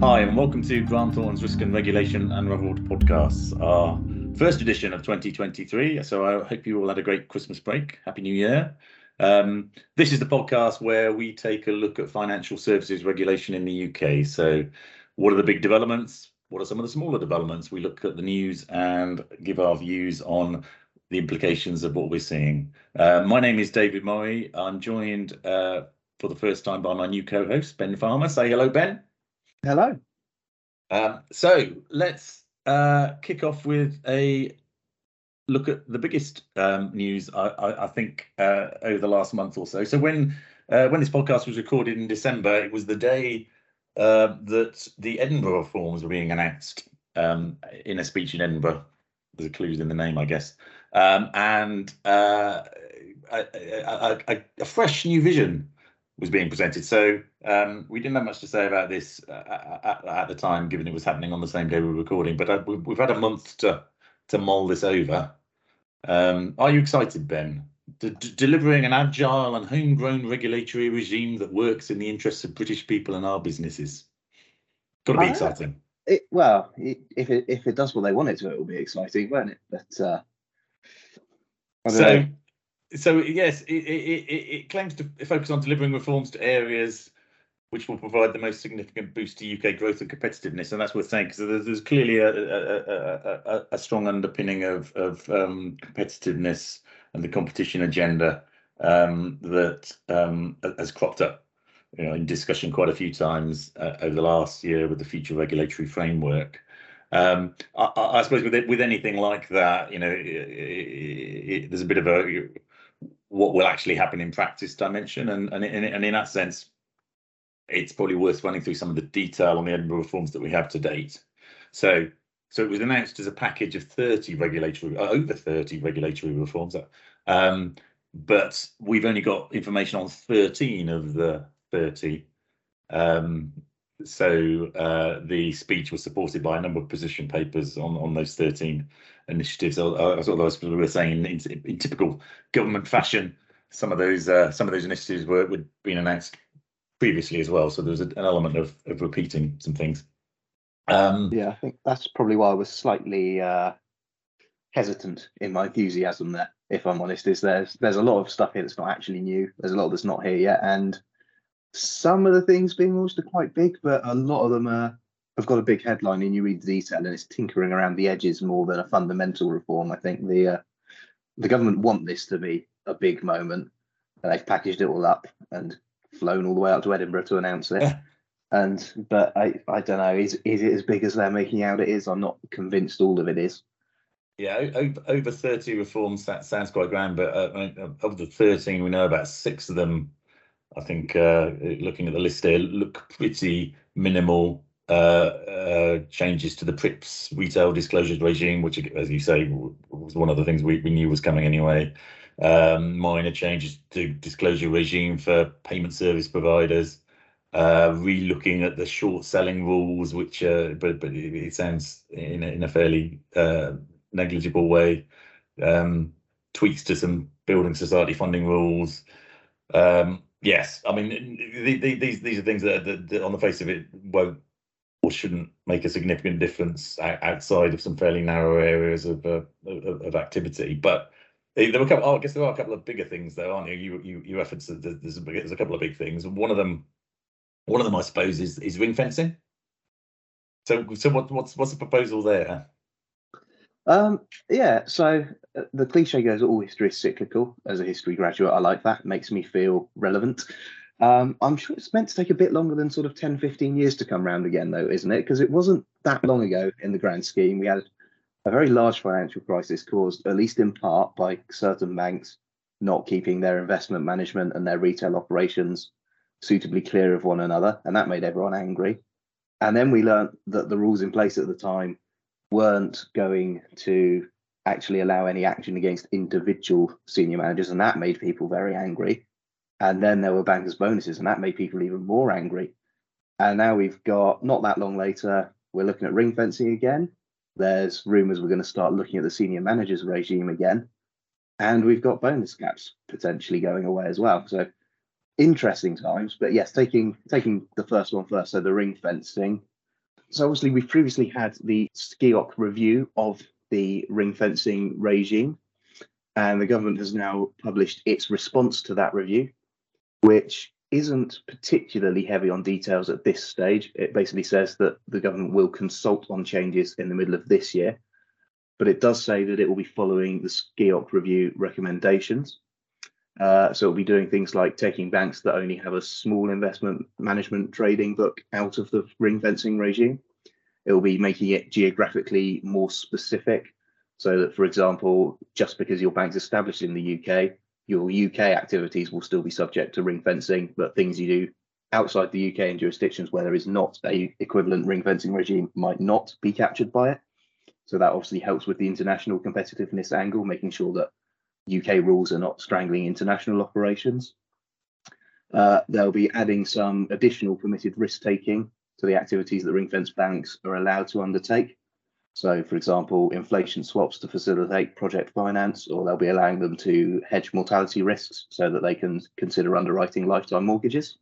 Hi, and welcome to Grant Thornton's Risk and Regulation and Reward podcasts, our first edition of 2023. So I hope you all had a great Christmas break. Happy New Year. Um, this is the podcast where we take a look at financial services regulation in the UK. So, what are the big developments? What are some of the smaller developments? We look at the news and give our views on the implications of what we're seeing. Uh, my name is David Murray. I'm joined uh, for the first time by my new co-host Ben Farmer. Say hello, Ben. Hello. Um, so let's uh, kick off with a look at the biggest um, news I, I, I think uh, over the last month or so. So when uh, when this podcast was recorded in December, it was the day uh, that the Edinburgh reforms were being announced um, in a speech in Edinburgh. There's a clues in the name, I guess, um, and uh, a, a, a fresh new vision was being presented. So um, we didn't have much to say about this uh, at, at, the time, given it was happening on the same day we were recording. But uh, we've, we've, had a month to to mull this over. Um, are you excited, Ben? D- delivering an agile and homegrown regulatory regime that works in the interests of British people and our businesses. Got to be uh, exciting. It, well, it, if it if it does what they want it to, it will be exciting, won't it? But uh, so. Know so yes, it, it, it, claims to focus on delivering reforms to areas which will provide the most significant boost to UK growth and competitiveness, and that's worth saying because there's, there's, clearly a, a, a, a, strong underpinning of, of um, competitiveness and the competition agenda um, that um, has cropped up, you know, in discussion quite a few times uh, over the last year with the future regulatory framework. Um, I, I, suppose with it, with anything like that, you know, it, it, there's a bit of a what will actually happen in practice dimension. And, and, in, and in that sense, it's probably worth running through some of the detail on the Edinburgh reforms that we have to date. So, so it was announced as a package of 30 regulatory, uh, over 30 regulatory reforms. Um, but we've only got information on 13 of the 30. Um, so uh, the speech was supported by a number of position papers on, on those 13 initiatives. As those we were saying, in, in, typical government fashion, some of those uh, some of those initiatives were, were being announced previously as well. So there was an element of, of repeating some things. Um, yeah, I think that's probably why I was slightly uh, hesitant in my enthusiasm there. If I'm honest, is there's there's a lot of stuff here that's not actually new. There's a lot that's not here yet, and some of the things being launched are quite big, but a lot of them are, have got a big headline and you read the detail and it's tinkering around the edges more than a fundamental reform. I think the uh, the government want this to be a big moment and they've packaged it all up and flown all the way out to Edinburgh to announce it. and but I, I don't know, is is it as big as they're making out it is? I'm not convinced all of it is. Yeah, over, over 30 reforms, that sounds quite grand, but uh, of the 13 we know about, six of them I think uh, looking at the list there, look pretty minimal uh, uh, changes to the PRIIPs retail disclosures regime, which, as you say, was one of the things we, we knew was coming anyway. Um, minor changes to disclosure regime for payment service providers. Uh, re-looking at the short selling rules, which uh, but but it, it sounds in a, in a fairly uh, negligible way. Um, tweaks to some building society funding rules. Um, Yes, I mean the, the, these these are things that, that, that, on the face of it won't or shouldn't make a significant difference outside of some fairly narrow areas of uh, of, activity. But there were a couple. Oh, I guess there are a couple of bigger things, though, aren't you? You you, you referenced there's a, there's a couple of big things. One of them, one of them, I suppose, is is ring fencing. So so what what's what's the proposal there? Um, yeah, so uh, the cliche goes all history is cyclical. As a history graduate, I like that. Makes me feel relevant. Um, I'm sure it's meant to take a bit longer than sort of 10, 15 years to come round again, though, isn't it? Because it wasn't that long ago in the grand scheme. We had a very large financial crisis caused, at least in part, by certain banks not keeping their investment management and their retail operations suitably clear of one another. And that made everyone angry. And then we learned that the rules in place at the time weren't going to actually allow any action against individual senior managers, and that made people very angry. And then there were bankers' bonuses, and that made people even more angry. And now we've got not that long later, we're looking at ring fencing again. There's rumours we're going to start looking at the senior managers regime again, and we've got bonus caps potentially going away as well. So interesting times. But yes, taking taking the first one first, so the ring fencing so obviously we've previously had the Skeoch review of the ring fencing regime, and the government has now published its response to that review, which isn't particularly heavy on details at this stage. It basically says that the government will consult on changes in the middle of this year, but it does say that it will be following the Skeoch review recommendations. Uh, so it'll be doing things like taking banks that only have a small investment management trading book out of the ring fencing regime. It will be making it geographically more specific so that, for example, just because your bank's established in the UK, your UK activities will still be subject to ring fencing, but things you do outside the UK in jurisdictions where there is not a equivalent ring fencing regime might not be captured by it. So that obviously helps with the international competitiveness angle, making sure that UK rules are not strangling international operations. Uh, they'll be adding some additional permitted risk taking to the activities that ring fence banks are allowed to undertake. So, for example, inflation swaps to facilitate project finance, or they'll be allowing them to hedge mortality risks so that they can consider underwriting lifetime mortgages.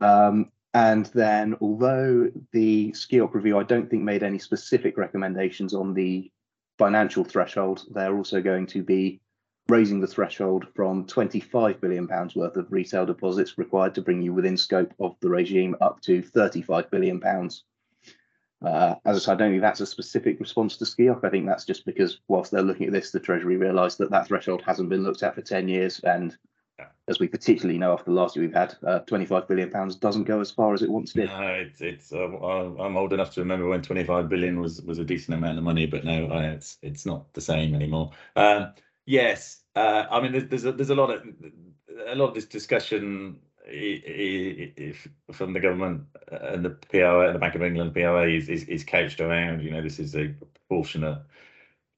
Um, and then, although the Skeoch review, I don't think made any specific recommendations on the financial threshold, they're also going to be raising the threshold from 25 billion pounds worth of retail deposits required to bring you within scope of the regime up to 35 billion pounds. Uh, as I said, I don't think that's a specific response to Skeoch. I think that's just because whilst they're looking at this, the Treasury realised that that threshold hasn't been looked at for 10 years. And as we particularly know after the last year we've had, uh, 25 billion pounds doesn't go as far as it once did. No, it's, it's uh, I'm old enough to remember when 25 billion was was a decent amount of money, but no, it's it's not the same anymore. Um, yes, uh, I mean, there's there's a, there's a lot of a lot of this discussion from the government and the PRA and the Bank of England PRA is, is, is couched around, you know, this is a proportionate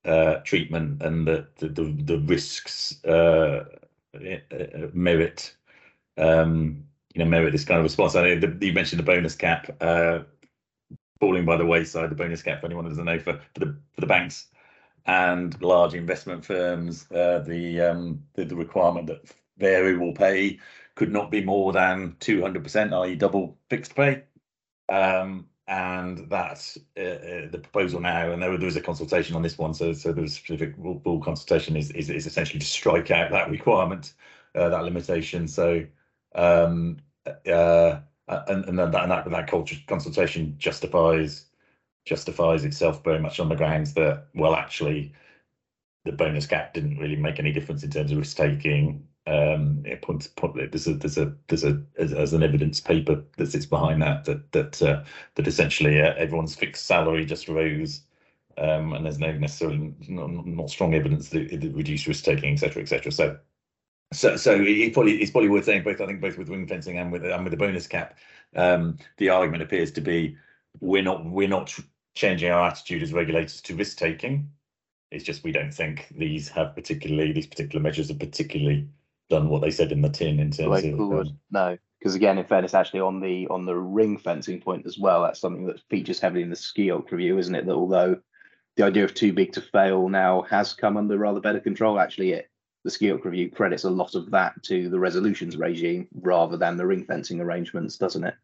uh, treatment and that the, the, the risks uh, merit um, you know merit this kind of response. I know the, you mentioned the bonus cap uh, falling by the wayside. The bonus cap, for anyone who doesn't know, for, for the for the banks and large investment firms, uh, the, um, the the requirement that variable pay could not be more than 200%, i.e., double fixed pay. Um, and that's uh, uh, the proposal now. And there, was a consultation on this one, so so the specific rule consultation is, is is essentially to strike out that requirement, uh, that limitation. So um, uh, and and then that and that, that culture consultation justifies justifies itself very much on the grounds that well actually the bonus cap didn't really make any difference in terms of risk taking um there's a there's a there's a as, an evidence paper that sits behind that that that uh, that essentially uh, everyone's fixed salary just rose um and there's no necessarily not, not strong evidence that it reduced risk taking etc etc so so so it probably it's probably worth saying both i think both with ring fencing and with and with the bonus cap um the argument appears to be we're not we're not changing our attitude as regulators to risk taking. It's just we don't think these have particularly these particular measures are particularly done what they said in the tin in terms of um, no because again in fairness actually on the on the ring fencing point as well that's something that features heavily in the Skeoch review isn't it? That although the idea of too big to fail now has come under rather better control actually it the Skeoch review credits a lot of that to the resolutions regime rather than the ring fencing arrangements doesn't it?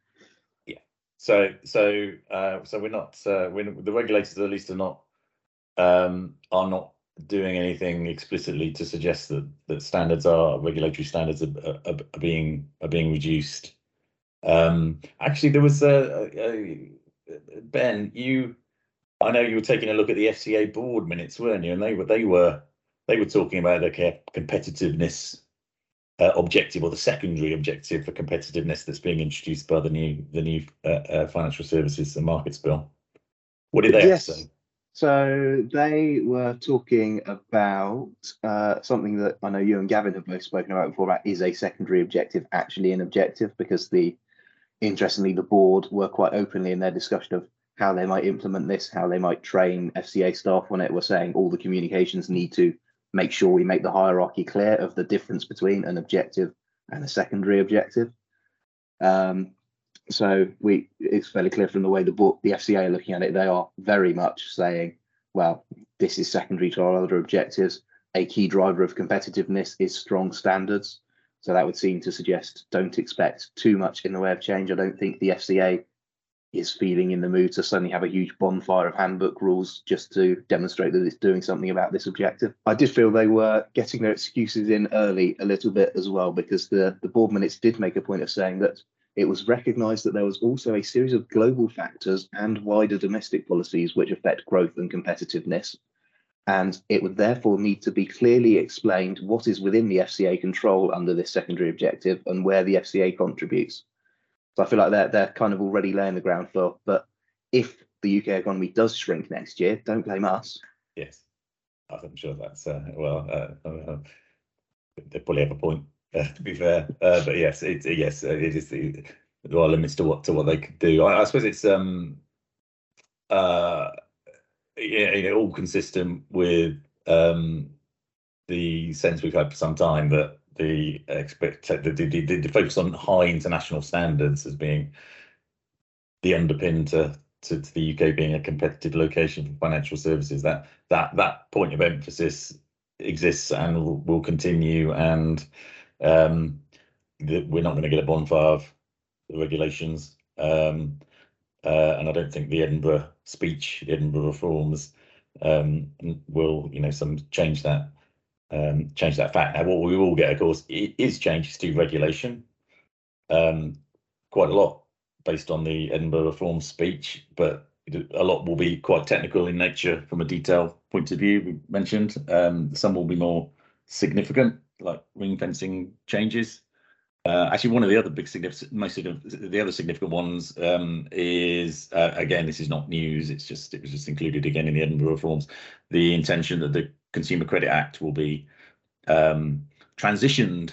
Yeah. So so uh, so we're not uh, we're, the regulators at least are not um, are not doing anything explicitly to suggest that that standards are regulatory standards are, are, are being are being reduced. Um, actually, there was a, a, a, Ben. You, I know you were taking a look at the FCA board minutes, weren't you? And they were they were they were talking about the competitiveness uh, objective or the secondary objective for competitiveness that's being introduced by the new the new uh, uh, financial services and markets bill. What did they yes. say? So they were talking about uh, something that I know you and Gavin have both spoken about before. About is a secondary objective actually an objective? Because the interestingly, the board were quite openly in their discussion of how they might implement this, how they might train FCA staff on it. We're saying all the communications need to make sure we make the hierarchy clear of the difference between an objective and a secondary objective. Um, so we it's fairly clear from the way the book the FCA are looking at it, they are very much saying, well, this is secondary to our other objectives. A key driver of competitiveness is strong standards. So that would seem to suggest don't expect too much in the way of change. I don't think the FCA is feeling in the mood to suddenly have a huge bonfire of handbook rules just to demonstrate that it's doing something about this objective. I did feel they were getting their excuses in early a little bit as well, because the, the board minutes did make a point of saying that it was recognised that there was also a series of global factors and wider domestic policies which affect growth and competitiveness. And it would therefore need to be clearly explained what is within the FCA control under this secondary objective and where the FCA contributes. So I feel like they're they're kind of already laying the ground floor. But if the UK economy does shrink next year, don't blame us. Yes, I'm sure that's uh, well. Uh, uh, they probably have a point. Uh, to be fair, uh, but yes, it yes it is. There are limits to what to what they could do. I, I suppose it's um uh yeah you know, all consistent with um the sense we've had for some time that the expect the, the, the, the focus on high international standards as being the underpin to, to, to the UK being a competitive location for financial services. That that that point of emphasis exists and will, will continue, and um, we're not going to get a bonfire of the regulations. Um, uh, and I don't think the Edinburgh speech, the Edinburgh reforms, um, will you know some change that um, change that fact. Now, what we will get, of course, is changes to regulation, um, quite a lot based on the Edinburgh Reform speech, but a lot will be quite technical in nature from a detail point of view. We mentioned um, some will be more significant, like ring fencing changes. Uh, actually, one of the other big significant, most significant, the other significant ones um, is uh, again, this is not news. It's just it was just included again in the Edinburgh reforms. The intention that the Consumer Credit Act will be um, transitioned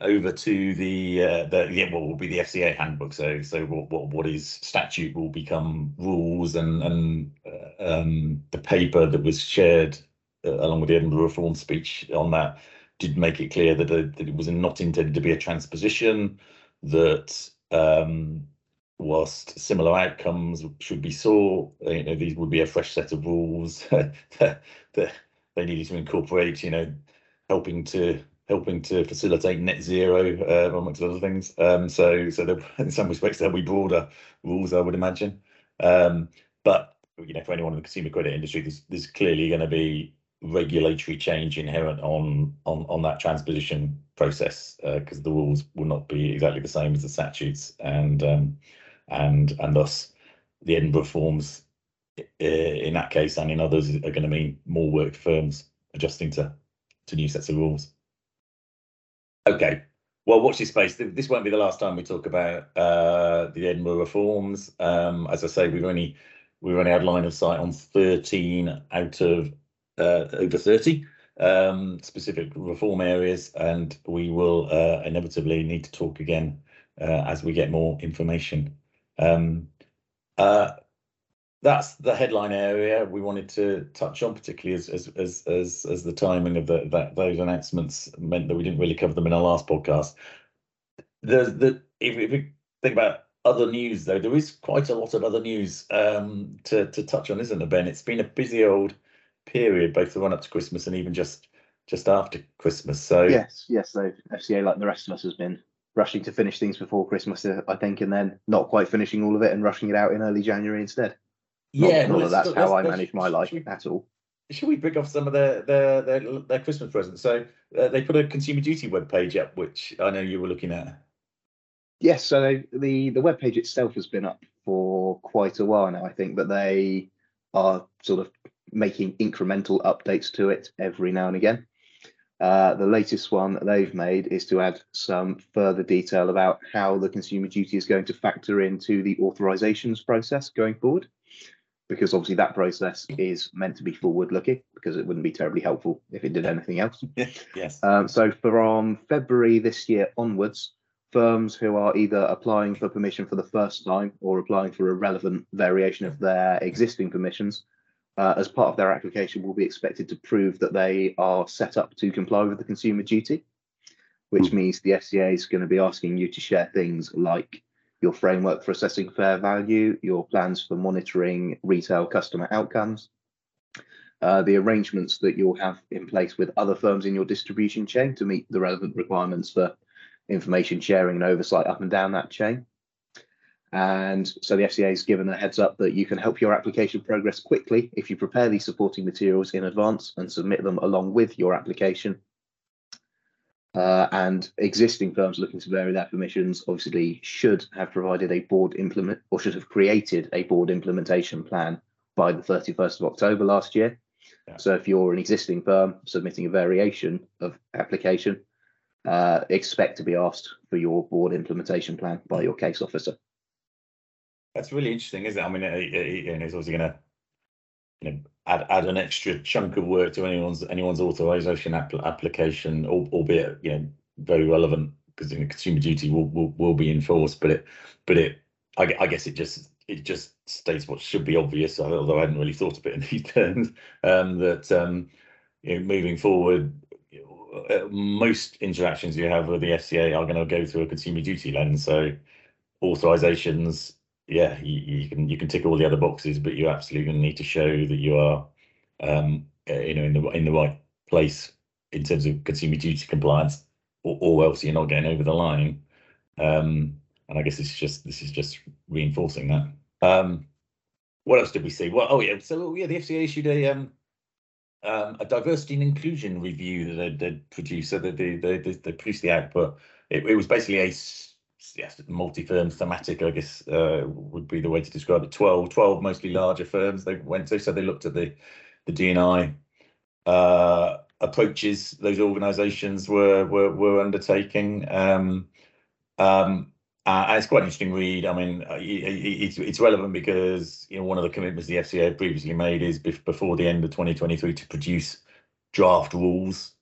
over to the uh, the yeah what will be the FCA handbook. So so what what, what is statute will become rules and and uh, um, the paper that was shared uh, along with the Edinburgh Reform speech on that did make it clear that, uh, that it was not intended to be a transposition that um, whilst similar outcomes should be sought, you know, these would be a fresh set of rules that, they needed to incorporate, you know, helping to helping to facilitate net zero uh, amongst other things. Um, so so in some respects there'll be broader rules, I would imagine. Um, but you know, for anyone in the consumer credit industry, there's, there's clearly going to be regulatory change inherent on on on that transposition process because uh, the rules will not be exactly the same as the statutes and um, and and thus the Edinburgh forms in that case and in others are going to mean more work firms adjusting to to new sets of rules. Okay, well, watch this space. This won't be the last time we talk about uh, the Edinburgh reforms. Um, as I say, we've only we've only had line of sight on 13 out of uh, over 30 um, specific reform areas, and we will uh, inevitably need to talk again uh, as we get more information. Um, uh, that's the headline area we wanted to touch on, particularly as as as as, as the timing of the, that those announcements meant that we didn't really cover them in our last podcast. The the if, if we think about other news though, there is quite a lot of other news um, to to touch on, isn't there, Ben? It's been a busy old period, both the run up to Christmas and even just just after Christmas. So yes, yes, so FCA like the rest of us has been rushing to finish things before Christmas, uh, I think, and then not quite finishing all of it and rushing it out in early January instead. Yeah, not, not that that's how I manage my life we, at all. Should we pick off some of their their their, their Christmas presents? So uh, they put a consumer duty web page up, which I know you were looking at. Yes, so they, the the web page itself has been up for quite a while now, I think, but they are sort of making incremental updates to it every now and again. Uh, the latest one that they've made is to add some further detail about how the consumer duty is going to factor into the authorizations process going forward because obviously that process is meant to be forward looking because it wouldn't be terribly helpful if it did anything else. yes. Um, so from February this year onwards, firms who are either applying for permission for the first time or applying for a relevant variation of their existing permissions, uh, as part of their application, will be expected to prove that they are set up to comply with the consumer duty, which mm. means the FCA is going to be asking you to share things like your framework for assessing fair value, your plans for monitoring retail customer outcomes, uh, the arrangements that you'll have in place with other firms in your distribution chain to meet the relevant requirements for information sharing and oversight up and down that chain. And so the FCA has given a heads up that you can help your application progress quickly if you prepare these supporting materials in advance and submit them along with your application. Uh, and existing firms looking to vary their permissions obviously should have provided a board implement or should have created a board implementation plan by the 31st of October last year. Yeah. So if you're an existing firm submitting a variation of application, uh, expect to be asked for your board implementation plan by your case officer. That's really interesting, isn't it? I mean, it, it, it, it's obviously going to you know, add add an extra chunk of work to anyone's anyone's authorization app, application, albeit you know very relevant because you know, consumer duty will, will will be enforced. But it but it I, I guess it just it just states what should be obvious. Although I hadn't really thought of it in these terms, um, that um, you know, moving forward, uh, most interactions you have with the FCA are going to go through a consumer duty lens. So authorizations yeah, you, you, can you can tick all the other boxes, but you absolutely need to show that you are, um, uh, you know, in the in the right place in terms of consumer duty compliance, or, or else you're not getting over the line. Um, and I guess this is just this is just reinforcing that. Um, what else did we see? Well, oh yeah, so yeah, the FCA issued a um, um, a diversity and inclusion review that they, they produced. So they they, they, they produced the output. It, it was basically a yes, multi-firm thematic, I guess, uh, would be the way to describe it. 12, 12 mostly larger firms they went to. So they looked at the the DNI uh, approaches those organisations were were were undertaking. Um, um, uh, it's quite an interesting read. I mean, uh, it's it's relevant because you know one of the commitments the FCA previously made is before the end of 2023 to produce draft rules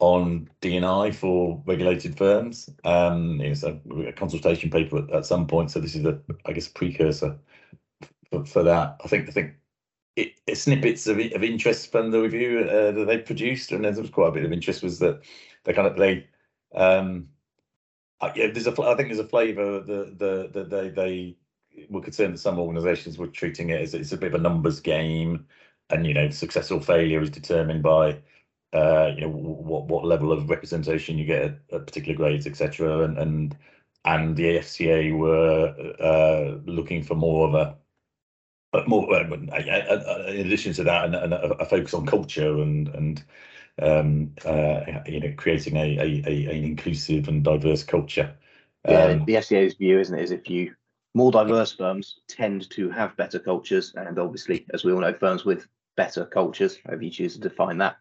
on DNI for regulated firms. Um, it's a, a consultation paper at, at, some point, so this is a, I guess, precursor for, for that. I think I think it, it snippets of, of interest from the review uh, that they produced, and there was quite a bit of interest. Was that they kind of they um, uh, yeah, there's a I think there's a flavour that the that they they were concerned that some organisations were treating it as it's a bit of a numbers game, and you know, success or failure is determined by uh, you know what what level of representation you get at, at particular grades, etc. And and and the AFCA were uh, looking for more of a but more in addition to that, and, and a, a, focus on culture and and um, uh, you know creating a, a, a, an inclusive and diverse culture. Yeah, um, the FCA's view, isn't it, is if you more diverse firms tend to have better cultures, and obviously, as we all know, firms with better cultures, however you choose to define that,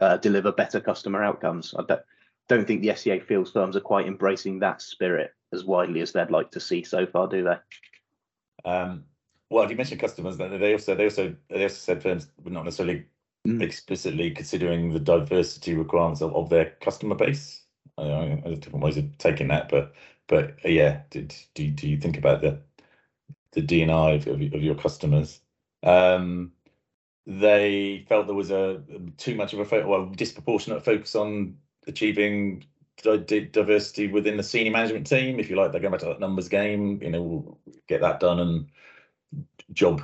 uh, deliver better customer outcomes. I don't, don't think the FCA feels firms are quite embracing that spirit as widely as they'd like to see so far, do they? Um, well, you mentioned customers. They also they also they also said firms were not necessarily mm. explicitly considering the diversity requirements of, of their customer base. I know, there's different ways of taking that, but but uh, yeah, did, do do you think about the the DNI of, of, of your customers? Um, they felt there was a too much of a fo- well disproportionate focus on achieving diversity within the senior management team. If you like, they're going back to that numbers game. You know, we'll get that done and job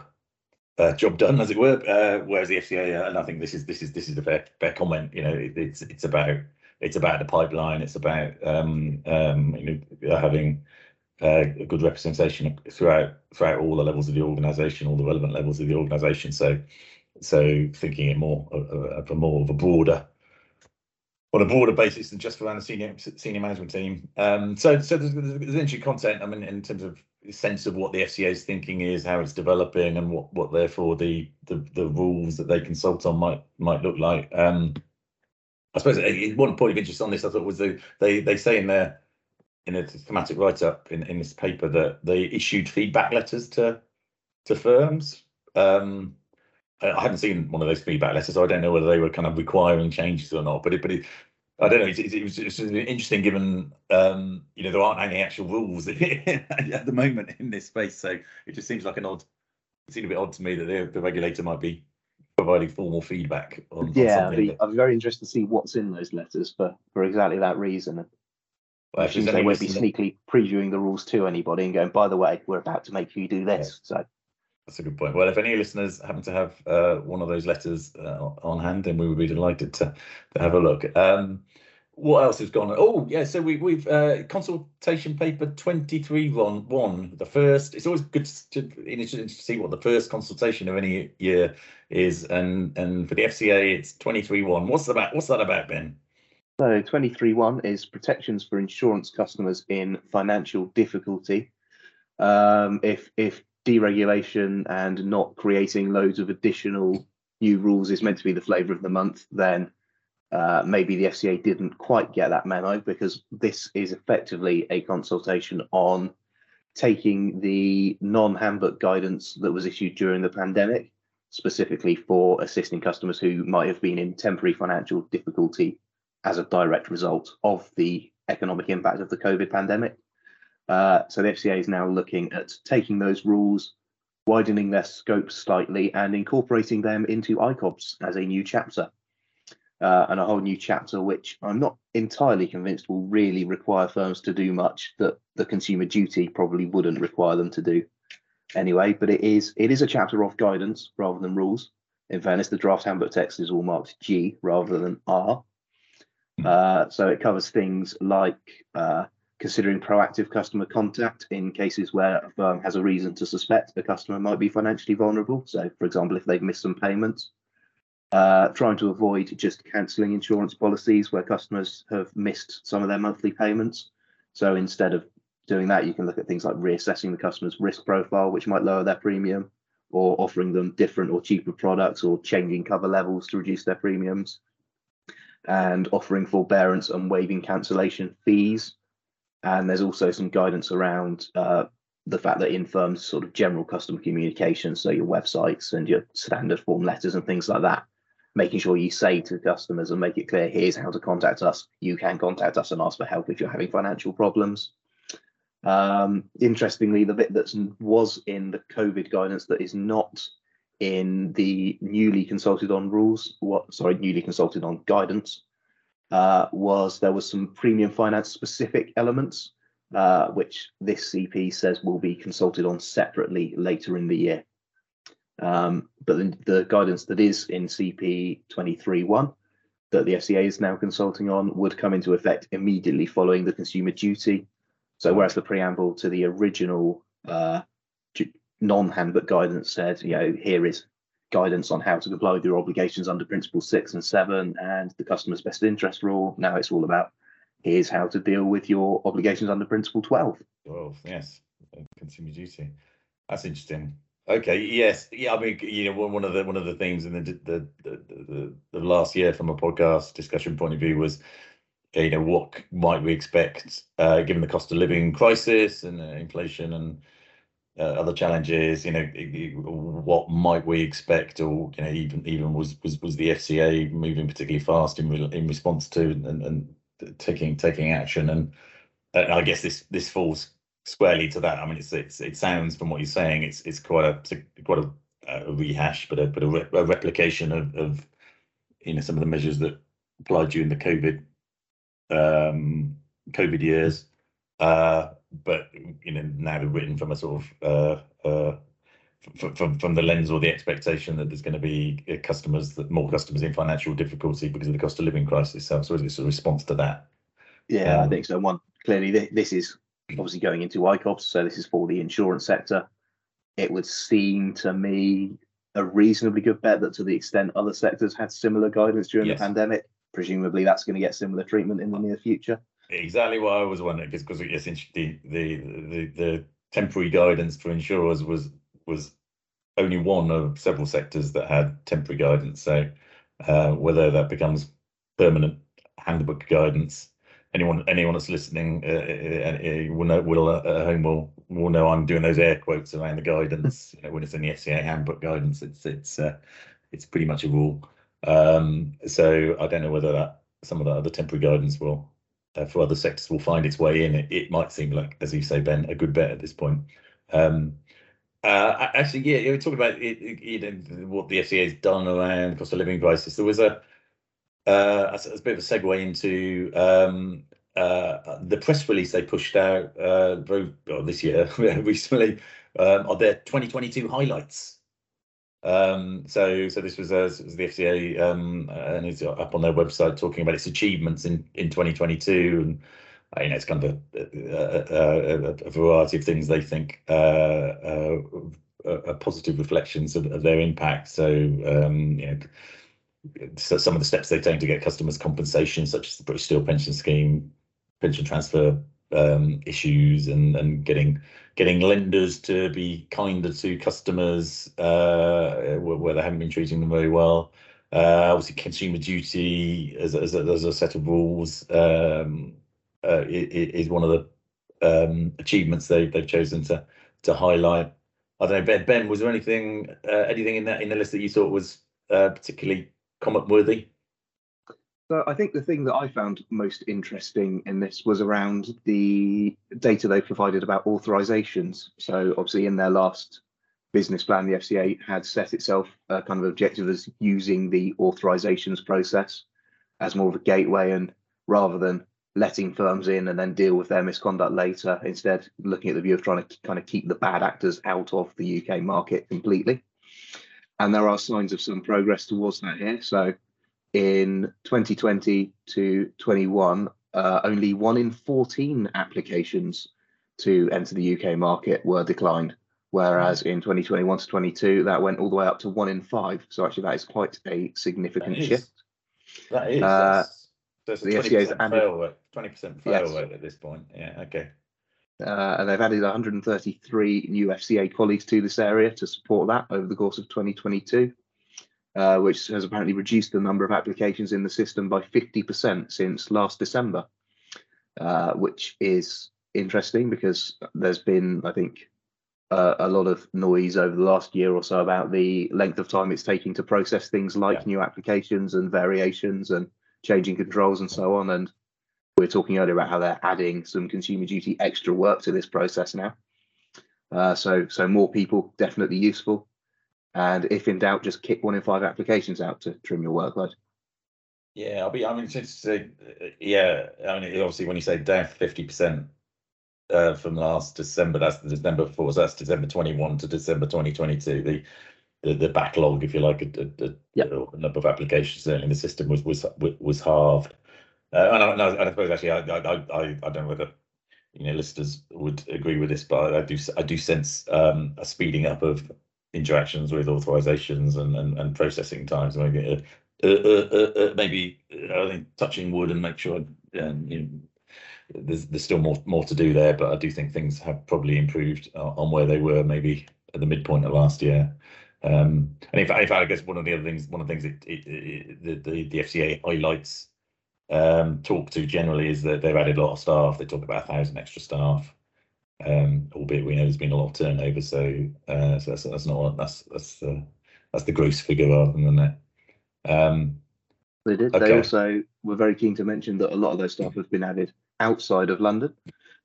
uh, job done, as it were. Uh, whereas the FCA, uh, and I think this is this is this is a fair fair comment. You know, it, it's it's about it's about the pipeline. It's about um, um, you know having uh, a good representation throughout throughout all the levels of the organisation, all the relevant levels of the organisation. So so thinking it more of a more of a broader on a broader basis than just around the senior senior management team. Um, so so there's, there's interesting content. I mean, in terms of sense of what the FCA's thinking is, how it's developing, and what what therefore the the, the rules that they consult on might might look like. Um, I suppose one point of interest on this I thought was the, they they say in their in a thematic write up in, in this paper that they issued feedback letters to to firms. Um, I haven't seen one of those feedback letters, so I don't know whether they were kind of requiring changes or not. But it, but it, I don't know. It, it, was it's interesting given um, you know there aren't any actual rules at the moment in this space, so it just seems like an odd. It seemed a bit odd to me that the, the regulator might be providing formal feedback on. Yeah, on I'd, be, I'd be very interested to see what's in those letters for for exactly that reason. Well, they won't be sneakily previewing the rules to anybody and going, by the way, we're about to make you do this. Yeah. So that's a good point. Well, if any listeners happen to have uh, one of those letters uh, on hand, then we would be delighted to to have a look. Um, what else has gone on? Oh, yeah. So we, we've uh, consultation paper 23 one, one, the first. It's always good to, to see what the first consultation of any year is. And and for the FCA, it's 23 one. What's about? What's that about, Ben? So 23.1 is protections for insurance customers in financial difficulty. Um, if if deregulation and not creating loads of additional new rules is meant to be the flavour of the month, then uh, maybe the FCA didn't quite get that memo because this is effectively a consultation on taking the non-handbook guidance that was issued during the pandemic, specifically for assisting customers who might have been in temporary financial difficulty as a direct result of the economic impact of the COVID pandemic. Uh, so the FCA is now looking at taking those rules, widening their scope slightly, and incorporating them into ICOBs as a new chapter. Uh, and a whole new chapter, which I'm not entirely convinced will really require firms to do much that the consumer duty probably wouldn't require them to do anyway. But it is it is a chapter of guidance rather than rules. In fairness, the draft handbook text is all marked G rather than R. Uh, so it covers things like uh, considering proactive customer contact in cases where a firm has a reason to suspect a customer might be financially vulnerable. So, for example, if they've missed some payments, uh, trying to avoid just cancelling insurance policies where customers have missed some of their monthly payments. So instead of doing that, you can look at things like reassessing the customer's risk profile, which might lower their premium, or offering them different or cheaper products, or changing cover levels to reduce their premiums and offering forbearance and waiving cancellation fees. And there's also some guidance around uh, the fact that in firms, sort of general customer communication, so your websites and your standard form letters and things like that, making sure you say to customers and make it clear here's how to contact us. You can contact us and ask for help if you're having financial problems. Um, interestingly, the bit that was in the COVID guidance that is not in the newly consulted on rules, what sorry, newly consulted on guidance, uh, was there was some premium finance specific elements, uh, which this CP says will be consulted on separately later in the year. Um, but the, the, guidance that is in CP 23.1 that the FCA is now consulting on would come into effect immediately following the consumer duty. So whereas the preamble to the original uh, non-handbook guidance said, you know, here is guidance on how to comply with your obligations under Principle 6 and 7 and the customer's best interest rule. Now it's all about here's how to deal with your obligations under Principle 12. 12, yes, consumer duty. That's interesting. Okay, yes, yeah. I mean, you know, one of the one of the themes in the the the, the, the last year from a podcast discussion point of view was, you know, what might we expect uh, given the cost of living crisis and uh, inflation and uh, other challenges? You know, what might we expect, or you know, even even was was was the FCA moving particularly fast in in response to and, and taking taking action? And, and I guess this this falls squarely to that. I mean, it's it's it sounds from what you're saying, it's it's quite a quite a, a rehash, but a but a, re, a replication of of you know some of the measures that applied during the COVID um, COVID years. Uh, but you know now they're written from a sort of uh, uh, from, from the lens or the expectation that there's going to be uh, customers that more customers in financial difficulty because of the cost of living crisis. So, so it's a response to that. Yeah, um, I think so. One clearly, this is obviously going into ICOBs, so this is for the insurance sector. It would seem to me a reasonably good bet that to the extent other sectors had similar guidance during yes. the pandemic, presumably that's going to get similar treatment in the near future. Exactly what I was wondering, because yes, the, the the the temporary guidance for insurers was was only one of several sectors that had temporary guidance. So uh, whether that becomes permanent handbook guidance, anyone anyone that's listening uh, uh, uh will know will uh, at home will will know I'm doing those air quotes around the guidance. you know, when it's in the FCA handbook guidance, it's it's uh, it's pretty much a rule. Um, so I don't know whether that some of the other temporary guidance will uh, for other sectors will find its way in. It, it might seem like, as you say, Ben, a good bet at this point. Um, uh, actually, yeah, you were talking about it, it, you know what the FCA has done around cost of living crisis. There was a uh, a, a bit of a segue into um, uh, the press release they pushed out uh, very well, this year recently um, are their 2022 highlights. Um, so, so this was, uh, was the FCA, um, and it's up on their website talking about its achievements in in 2022, and uh, you know, it's kind of a, a, a, variety of things they think uh, uh, are positive reflections of, of, their impact. So, um, you know, so some of the steps they've taken to get customers compensation, such as the British Steel Pension Scheme, pension transfer um, issues, and and getting getting lenders to be kinder to customers uh, where they haven't been treating them very well. Uh, obviously, consumer duty as, as, a, as a set of rules um, uh, is one of the um, achievements they, they've chosen to to highlight. I don't know, Ben. Was there anything uh, anything in that in the list that you thought was uh, particularly comment worthy? So I think the thing that I found most interesting in this was around the data they provided about authorizations. So obviously in their last business plan, the FCA had set itself a kind of objective as using the authorizations process as more of a gateway and rather than letting firms in and then deal with their misconduct later, instead looking at the view of trying to kind of keep the bad actors out of the UK market completely. And there are signs of some progress towards that here. So in 2020 to 21, uh, only one in 14 applications to enter the UK market were declined, whereas in 2021 to 22, that went all the way up to one in five. So actually, that is quite a significant that shift. That is. Uh, that's, that's a 20% fail rate, 20% fail yes. rate at this point. Yeah, okay. Uh, and they've added 133 new FCA colleagues to this area to support that over the course of 2022. Uh, which has apparently reduced the number of applications in the system by 50% since last December, uh, which is interesting because there's been, I think, uh, a lot of noise over the last year or so about the length of time it's taking to process things like yeah. new applications and variations and changing controls and so on. And we were talking earlier about how they're adding some consumer duty extra work to this process now. Uh, so, so more people definitely useful. And if in doubt, just kick one in five applications out to trim your workload. Yeah, I'll be. I mean, since uh, yeah, I mean, obviously, when you say down fifty percent uh, from last December, that's the December before, so that's December twenty one to December twenty twenty two. The, the the backlog, if you like, a, a, a yep. number of applications certainly in the system was was was halved. Uh, and, I, and I suppose actually, I I I, I don't know whether you know listeners would agree with this, but I do I do sense um, a speeding up of interactions with authorizations and, and, and processing times. Maybe uh, uh, uh, uh maybe I think touching wood and make sure um, you know, there's there's still more more to do there, but I do think things have probably improved on where they were maybe at the midpoint of last year. Um, and in fact, in fact, I guess one of the other things, one of the things it, it, it, the, the the FCA highlights um, talk to generally is that they've added a lot of staff. They talk about a thousand extra staff um, albeit we know there's been a lot of turnover. So, uh, so that's, that's not that's that's the that's the gross figure rather than that. Um, they did. Okay. They also were very keen to mention that a lot of those staff have been added outside of London,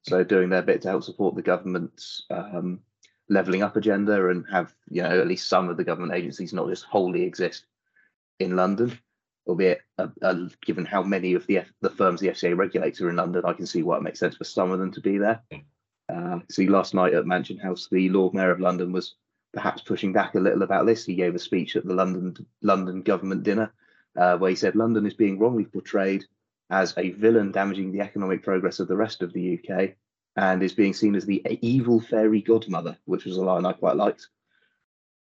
so doing their bit to help support the government's um, levelling up agenda and have you know at least some of the government agencies not just wholly exist in London. Albeit, uh, uh, given how many of the the firms the FCA regulates are in London, I can see why it makes sense for some of them to be there. Uh, see, last night at Mansion House, the Lord Mayor of London was perhaps pushing back a little about this. He gave a speech at the London London government dinner uh, where he said London is being wrongly portrayed as a villain damaging the economic progress of the rest of the UK and is being seen as the evil fairy godmother, which was a line I quite liked.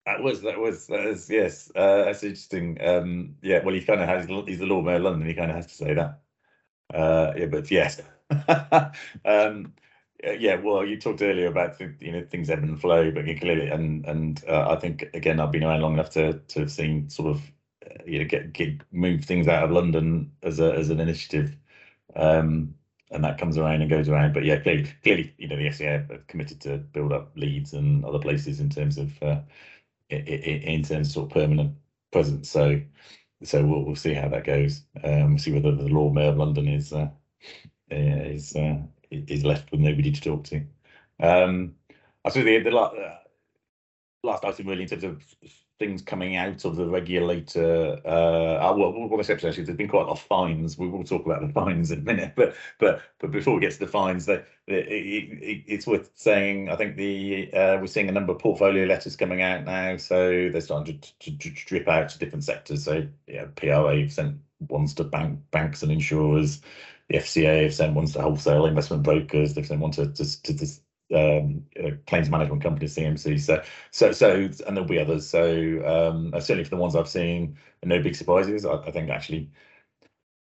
That was that was that is yes, uh, that's interesting. Um, yeah, well, he kind of has he's the Lord Mayor of London. He kind of has to say that. Uh, yeah, but yes. um, yeah, well, you talked earlier about you know things ebb and flow, but clearly, and and uh, I think again, I've been around long enough to to have seen sort of uh, you know get, get move things out of London as a as an initiative, um, and that comes around and goes around. But yeah, clearly, clearly, you know, the FCA have committed to build up Leeds and other places in terms of uh, in, terms of sort of permanent presence. So so we'll we'll see how that goes. Um, see whether the Lord Mayor of London is uh, is uh, is left with nobody to talk to. Um, I suppose the, the last, uh, last item really in terms of things coming out of the regulator. Uh, uh well, what exception actually, there's been quite a lot of fines. We will talk about the fines in a minute, but but but before we get to the fines, that it, it, it's worth saying. I think the uh, we're seeing a number of portfolio letters coming out now, so they're starting to, to, to drip out to different sectors. So yeah, PRA sent ones to bank banks and insurers. The FCA have sent ones to wholesale investment brokers. They've sent one to to, to, to um, uh, claims management companies, CMC. So, so, so, and there'll be others. So, um, uh, certainly for the ones I've seen, no big surprises. I, I think actually,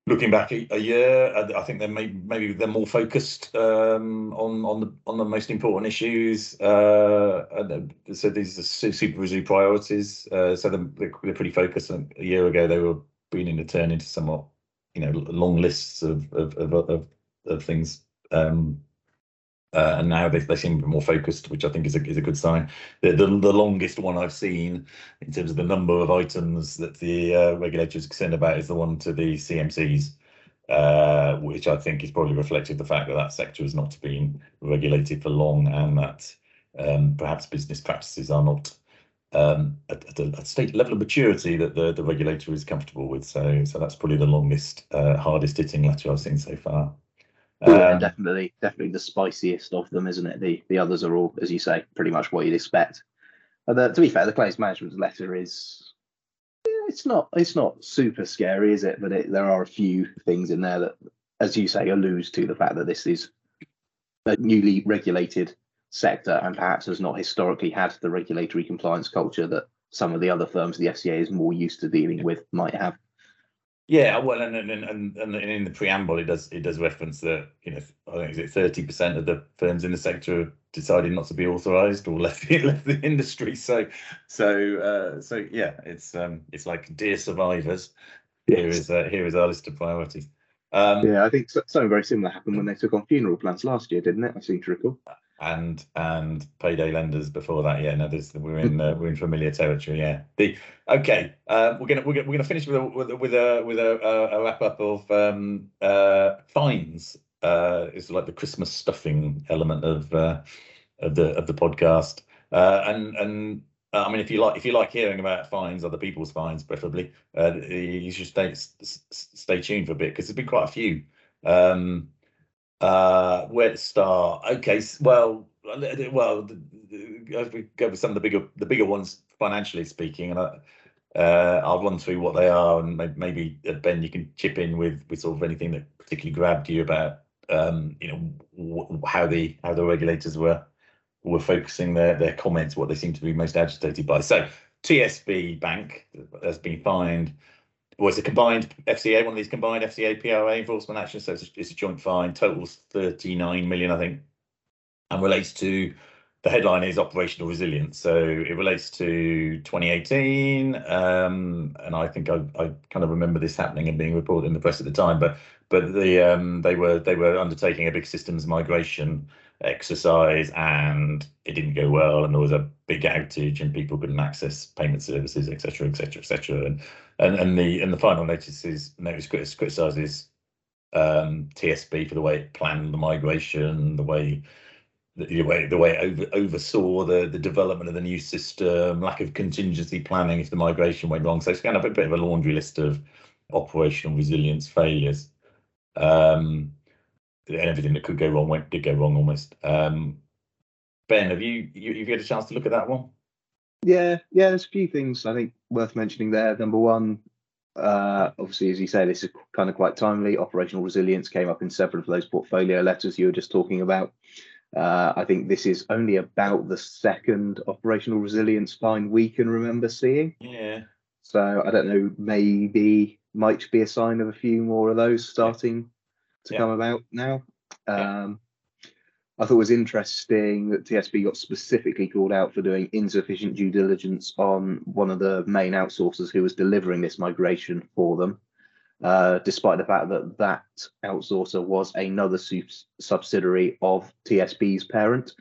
looking back a, a year, I, I, think they're maybe, maybe they're more focused um, on on the on the most important issues. Uh, and so these are supervisory priorities. Uh, so they're, they're pretty focused. And A year ago, they were beginning to turn into somewhat, you know, long lists of of of, of, of things. Um, uh, and now they, they seem more focused, which I think is a, is a good sign. The, the, the longest one I've seen in terms of the number of items that the uh, regulator concerned about is the one to the CMCs, uh, which I think is probably reflective of the fact that that sector has not been regulated for long and that um, perhaps business practices are not um, at, at, a, state level of maturity that the, the regulator is comfortable with. So, so that's probably the longest, uh, hardest hitting letter I've seen so far. Yeah, um, definitely, definitely the spiciest of them, isn't it? The the others are all, as you say, pretty much what you'd expect. But the, to be fair, the claims management letter is it's not it's not super scary, is it? But it, there are a few things in there that, as you say, alludes to the fact that this is a newly regulated sector and perhaps has not historically had the regulatory compliance culture that some of the other firms the FCA is more used to dealing with might have. Yeah, well, and and, and and in the preamble, it does it does reference that you know I think is it thirty percent of the firms in the sector have decided not to be authorised or left the, left the industry. So so uh, so yeah, it's um it's like dear survivors. Yes. Here is uh, here is our list of priorities. Um, yeah, I think something very similar happened when they took on funeral plans last year, didn't it? I seem to recall and and payday lenders before that. Yeah, no, there's we're in uh, we're in familiar territory. Yeah. The okay, uh, we're gonna we're gonna we're gonna finish with a with a with a, with a, a wrap up of um, uh, fines. Uh, it's like the Christmas stuffing element of uh, of the of the podcast. Uh, and and uh, I mean, if you like if you like hearing about fines, other people's fines, preferably, uh, you should stay stay tuned for a bit because there's been quite a few. Um, uh, where to start? Okay, well, well, as we go with some of the bigger the bigger ones financially speaking, and I, uh, I'll run through what they are, and maybe uh, Ben, you can chip in with with sort of anything that particularly grabbed you about um, you know how the how the regulators were were focusing their their comments, what they seem to be most agitated by. So TSB Bank has been fined well, it's a combined FCA, one of these combined FCA PRA enforcement actions. So it's a, it's a joint fine, totals 39 million, I think, and relates to the headline is operational resilience. So it relates to 2018, um, and I think I, I, kind of remember this happening and being reported in the press at the time. But but the um, they were they were undertaking a big systems migration exercise and it didn't go well and there was a big outage and people couldn't access payment services etc etc etc and and and the and the final notice is notice criticizes um, TSB for the way it planned the migration the way the way the way it over, oversaw the the development of the new system lack of contingency planning if the migration went wrong. So it's kind of a bit of a laundry list of operational resilience failures. Um, everything that could go wrong went did go wrong almost. Um, ben, have you, you have you had a chance to look at that one? Yeah, yeah. There's a few things I think worth mentioning there. Number one, uh, obviously, as you say, this is kind of quite timely. Operational resilience came up in several of those portfolio letters you were just talking about. Uh, I think this is only about the second operational resilience fine we can remember seeing. Yeah. So I don't know, maybe might be a sign of a few more of those starting to yeah. come about now. Um, I thought it was interesting that TSB got specifically called out for doing insufficient due diligence on one of the main outsourcers who was delivering this migration for them, uh, despite the fact that that outsourcer was another subsidiary of TSB's parent.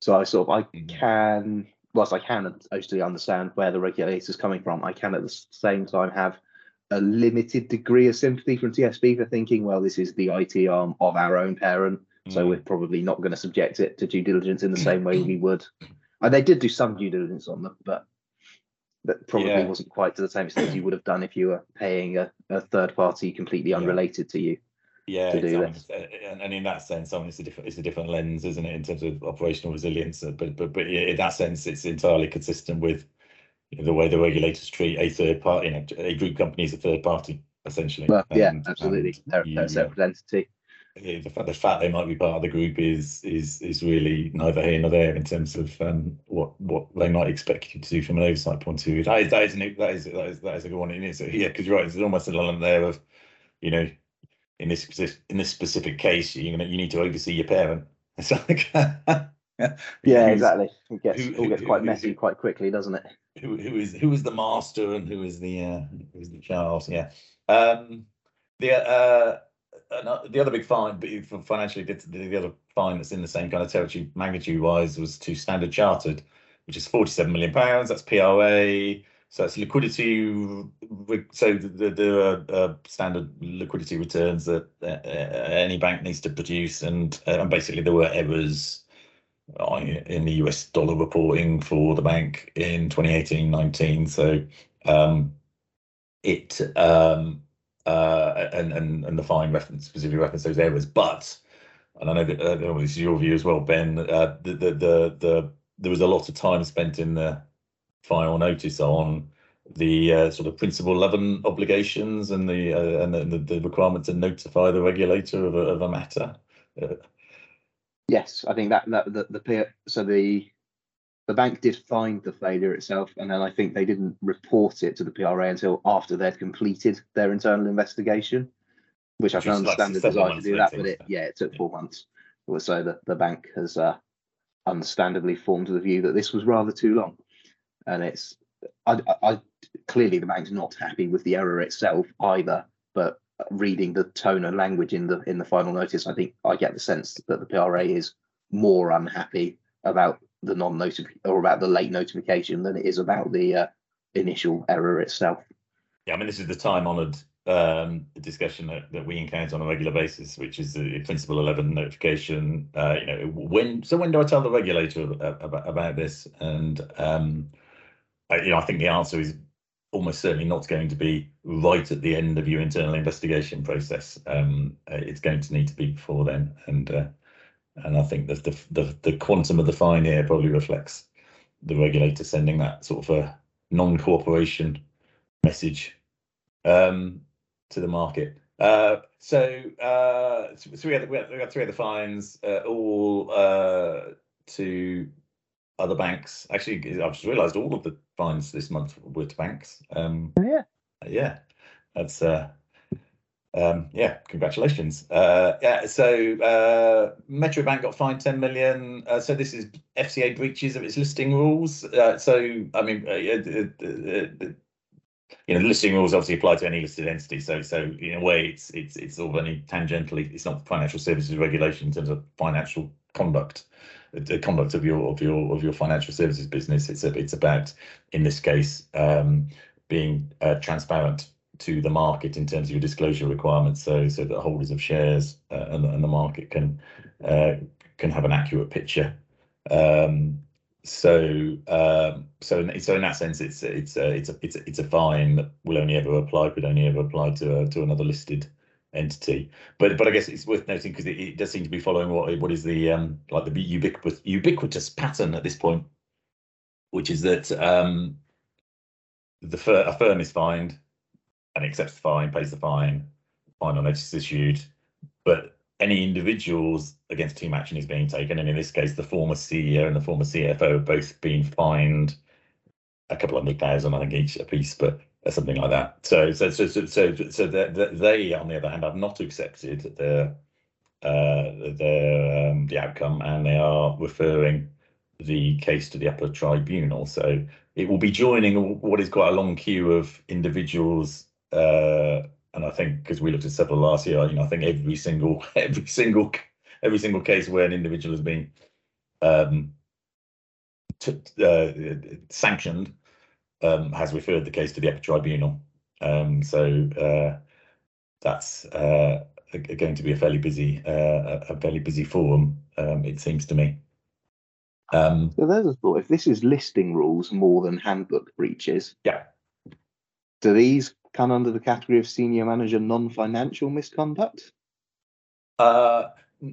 So I sort of I mm-hmm. can, whilst I can totally understand where the regulator is coming from, I can at the same time have a limited degree of sympathy from TSB for thinking, well, this is the IT arm of our own parent, mm. so we're probably not going to subject it to due diligence in the same way we would. And they did do some due diligence on them, but that probably yeah. wasn't quite to the same extent you would have done if you were paying a, a third party completely unrelated yeah. to you. Yeah, exactly. and, and in that sense, I mean, it's a different it's a different lens, isn't it, in terms of operational resilience? But but but in that sense, it's entirely consistent with the way the regulators treat a third party, you know, a group company is a third party, essentially. Well, yeah, and, absolutely. they're, they're a separate entity. The fact the fact they might be part of the group is is is really neither here nor there in terms of um, what what they might expect you to do from an oversight point of view. That is that is that is that is, that is a good one. It is, yeah, because you're right. There's almost an element there of, you know, in this in this specific case, you're gonna you need to oversee your parent. It's like, yeah, exactly. It gets who, all gets quite messy quite quickly, doesn't it? who who is who is the master and who is the uh, who is the child? Yeah. Um, the uh, the other big fine, but financially, the, the other fine that's in the same kind of territory, magnitude wise, was to Standard Chartered, which is forty-seven million pounds. That's PRA. So it's liquidity. So the the uh, standard liquidity returns that uh, any bank needs to produce, and uh, and basically there were errors in the US dollar reporting for the bank in 2018-19. So um, it um, uh, and, and and the fine reference specifically reference those errors, but and I know that uh, this is your view as well, Ben. Uh, the, the the the there was a lot of time spent in the final notice on the uh, sort of principle 11 obligations and the uh, and the, the, requirement to notify the regulator of a, of a matter. Uh, Yes, I think that that the, the so the the bank did find the failure itself, and then I think they didn't report it to the PRA until after they'd completed their internal investigation, which, which I can understand like the desire to do that, but it yeah, it took four months. So the, the bank has uh, understandably formed the view that this was rather too long, and it's I, I, clearly the bank's not happy with the error itself either, but reading the tone and language in the in the final notice, I think I get the sense that the PRA is more unhappy about the non notification or about the late notification than it is about the uh, initial error itself. Yeah, I mean this is the time honoured um, discussion that, that we encounter on a regular basis, which is the principle 11 notification. Uh, you know, when so when do I tell the regulator about, about this? And um, I, you know, I think the answer is almost certainly not going to be right at the end of your internal investigation process. Um, uh, it's going to need to be before then, and uh, and I think that the, the the quantum of the fine here probably reflects the regulator sending that sort of a non-cooperation message um, to the market. Uh, so, uh, so we had we had, we had three other fines, uh, all uh, to other banks. Actually, I've just realised all of the fines this month with banks. Um, oh, yeah, yeah, that's uh, um, yeah. Congratulations. Uh, yeah. So uh, Metro Bank got fined 10 million. Uh, so this is FCA breaches of its listing rules. Uh, so I mean, uh, uh, you know, listing rules obviously apply to any listed entity. So, so in a way, it's it's it's all only tangentially. It's not financial services regulation in terms of financial conduct the conduct of your of your of your financial services business. It's a, it's about in this case um, being uh, transparent to the market in terms of your disclosure requirements, so so that holders of shares uh, and, and, the market can uh, can have an accurate picture. Um, so um, so in, so in that sense, it's it's a, it's a it's a, it's a fine that will only ever apply could only ever apply to to another listed entity. But but I guess it's worth noting because it, it, does seem to be following what what is the um like the ubiquitous ubiquitous pattern at this point, which is that um the fir- a firm is fined and accepts the fine, pays the fine, final notice is issued, but any individuals against whom action is being taken, and in this case, the former CEO and the former CFO have both been fined a couple of hundred thousand, I think, each a piece, but something like that. So, so, so, so, so, so they, on the other hand, have not accepted the uh, the um, the outcome, and they are referring the case to the upper tribunal. So it will be joining what is quite a long queue of individuals. Uh, and I think because we looked at several last year, you know, I think every single every single every single case where an individual has been um, t- uh, sanctioned um, has referred the case to the upper tribunal. Um, so uh, that's uh, going to be a fairly busy, uh, a fairly busy forum, um, it seems to me. Um, so there's a thought. If this is listing rules more than handbook breaches, yeah, do these come under the category of senior manager non-financial misconduct? Uh,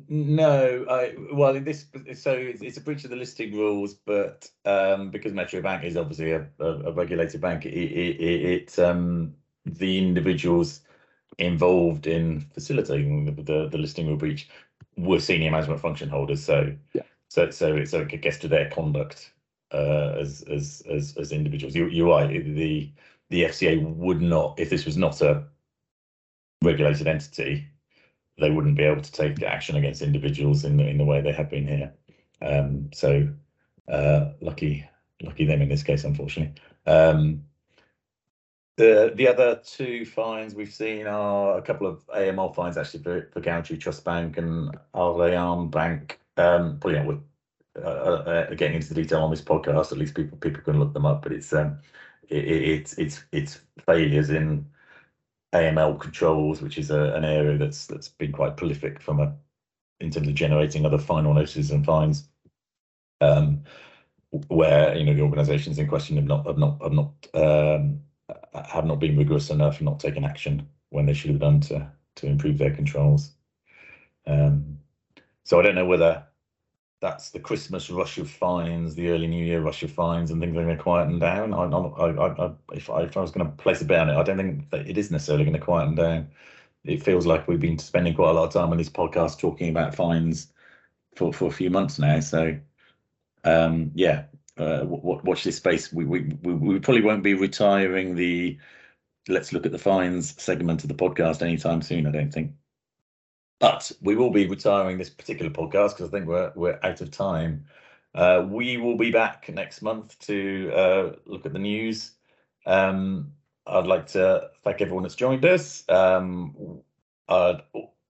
no, I, well, this so it's, it's, a breach of the listing rules, but um, because Metro Bank is obviously a, a, a regulated bank, it, it, it, it um, the individuals involved in facilitating the, the, the listing rule breach were senior management function holders. So, yeah. so, so, so it gets to their conduct uh, as as as as individuals. You, you're right. The the FCA would not, if this was not a regulated entity, they wouldn't be able to take action against individuals in the in the way they have been here. Um, so uh, lucky lucky them in this case, unfortunately. Um, the the other two fines we've seen are a couple of AML fines actually for, for Trust Bank and Al Bank. Um, but yeah, we're uh, uh, getting into the detail on this podcast. At least people people can look them up. But it's um, it, it, it's it's it's failures in AML controls, which is a, an area that's that's been quite prolific from a in terms of generating other final notices and fines, um, where you know the organisations in question have not have not have not um, have not been rigorous enough and not taken action when they should have done to to improve their controls. Um, so I don't know whether that's the Christmas rush of fines, the early New Year rush of fines, and things are going to quieten down. I, I, I, if, I, if I was going to place a bet on it, I don't think that it is necessarily going to quieten down. It feels like we've been spending quite a lot of time on this podcast talking about fines for, for a few months now. So, um, yeah, uh, watch this space. We, we we we probably won't be retiring the let's look at the fines segment of the podcast anytime soon. I don't think. But we will be retiring this particular podcast because I think we're we're out of time. Uh, we will be back next month to uh, look at the news. Um, I'd like to thank everyone that's joined us. Um, I'd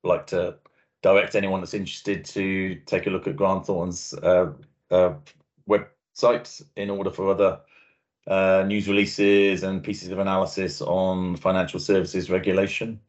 like to direct anyone that's interested to take a look at Grant Thornton's uh, uh website in order for other uh, news releases and pieces of analysis on financial services regulation.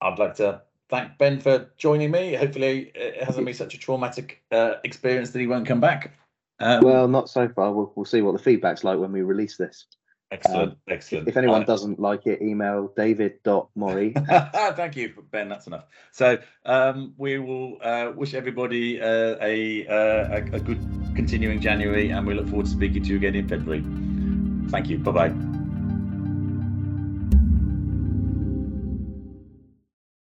I'd like to thank Ben for joining me. Hopefully, it hasn't been such a traumatic uh, experience that he won't come back. Um, well, not so far. We'll, we'll see what the feedback's like when we release this. Excellent, um, excellent. If anyone doesn't like it, email david.morrie. Thank you, Ben. That's enough. So um, we will uh, wish everybody uh, a, uh, a, a good continuing January, and we look forward to speaking to you again in February. Thank you. Bye bye.